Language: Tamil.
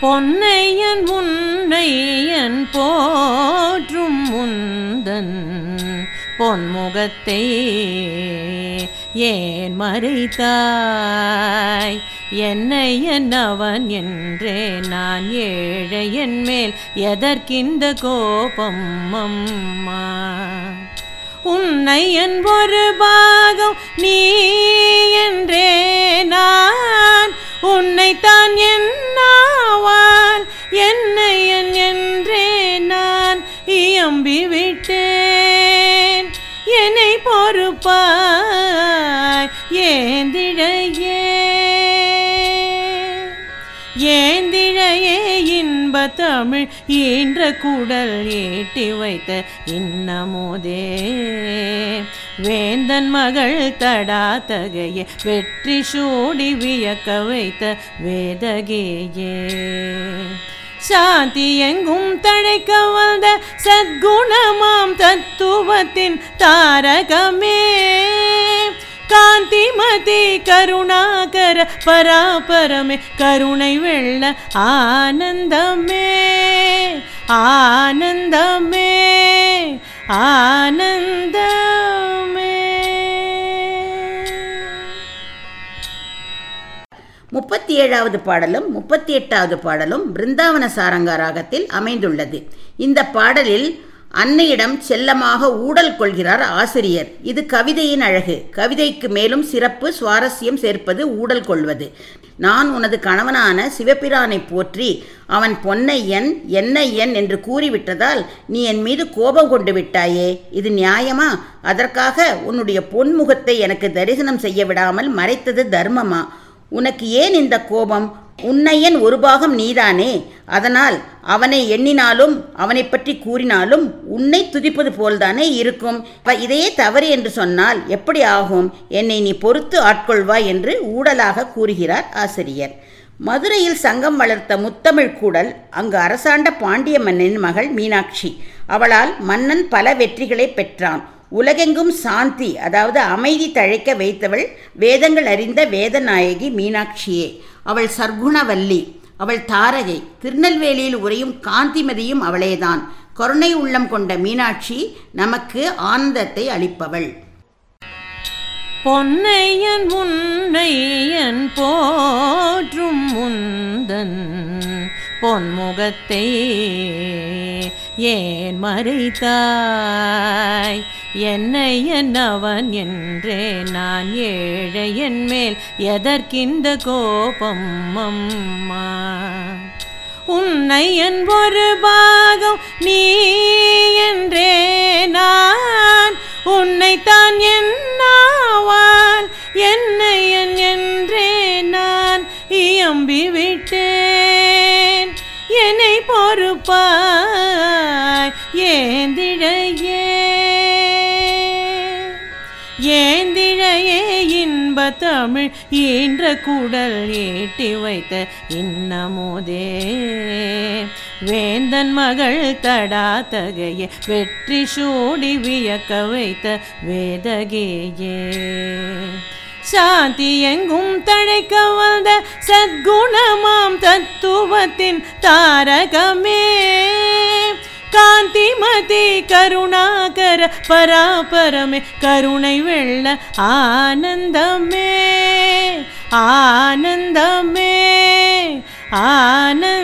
பொன்னையன் உன்னையன் போற்றும் முந்தன் பொன்முகத்தை ஏன் மறைத்தாய்? என்னையன் அவன் என்றே நான் ஏழையன் மேல் எதற்கிந்த கோபம் அம்மா? உன்னை என் ஒரு பாகம் நீ என்றே நான் உன்னைத்தான் என்ன இயம்பி விட்டேன். என்னை பொறுப்பாய் ஏந்திழையே. ஏந்திழையே இன்ப தமிழ் ஈன்ற குடல் ஈட்டி வைத்த இன்னமோதே. வேந்தன் மகள் தடாத்தகைய வெற்றி சூடி வியக்க வைத்த வேதகேயே. சாந்தி எங்கும் தழைக்க வந்த சத்குணமாம் தத்துவத்தின் தாரகமே. காந்திமதி கருணாகர பராபரமே கருணை வெள்ள ஆனந்தமே ஆனந்தமே ஆனந்த ஏழாவது பாடலும் முப்பத்தி எட்டாவது பாடலும் பிருந்தாவன சாரங்க ராகத்தில் அமைந்துள்ளது. இந்த பாடலில் அன்னையிடம் செல்லமாக ஊடல் கொள்கிறார் ஆசிரியர். இது கவிதையின் அழகு. கவிதைக்கு மேலும் சிறப்பு சுவாரஸ்யம் சேர்ப்பது ஊடல் கொள்வது. நான் உனது கணவனான சிவபிரானை போற்றி அவன் பொன்னையன் என்னையன் என்று கூறிவிட்டதால் நீ என் மீது கோபம் கொண்டு விட்டாயே. இது நியாயமா? அதற்காக உன்னுடைய பொன்முகத்தை எனக்கு தரிசனம் செய்ய விடாமல் மறைத்தது தர்மமா? உனக்கு ஏன் இந்த கோபம்? உன்னையன் ஒரு பாகம் நீதானே? அதனால் அவனை எண்ணினாலும் அவனை பற்றி கூறினாலும் உன்னை துதிப்பது போல்தானே இருக்கும். இதையே தவறு என்று சொன்னால் எப்படி ஆகும்? என்னை நீ பொறுத்து ஆட்கொள்வாய் என்று ஊடலாக கூறுகிறார் ஆசிரியர். மதுரையில் சங்கம் வளர்த்த முத்தமிழ் கூடல் அங்கு அரசாண்ட பாண்டிய மன்னனின் மகள் மீனாட்சி. அவளால் மன்னன் பல வெற்றிகளை பெற்றான். உலகெங்கும் சாந்தி அதாவது அமைதி தழைக்க வைத்தவள் வேதங்கள் அறிந்த வேதநாயகி மீனாட்சியே. அவள் சர்க்குணவல்லி அவள் தாரகை. திருநெல்வேலியில் உரையும் காந்திமதியும் அவளேதான். கருணை உள்ளம் கொண்ட மீனாட்சி நமக்கு ஆனந்தத்தை அளிப்பவள். பொன்னையன் உன்னையன் போற்றும் முந்தன் பொன்முகத்தை ஏன் மறைத்தார்? என்னை என்னவன் என்றே நான் ஏழையன் மேல் எதற்கிந்த கோபம் அம்மா? உன்னை என் ஒரு பாகம் நீ என்றே நான் உன்னைத்தான் என்னாவால் என்னை என் என்றே நான் இயம்பி விட்டேன் என்னை பொறுப்பா ஏந்திழையே இன்ப தமிழ் ஈன்ற குடல் ஏட்டி வைத்த இன்னமுதே. வேந்தன் மகள் தடாத்தகைய வெற்றி சூடி வியக்க வைத்த வேதகேயே. சாந்தி எங்கும் தழைக்க வந்த சத்குணமாம் தத்துவத்தின் தாரகம். காந்திமதி கருணாகர பராபரமே கருணை வெள்ள ஆனந்தமே ஆனந்தமே ஆனந்த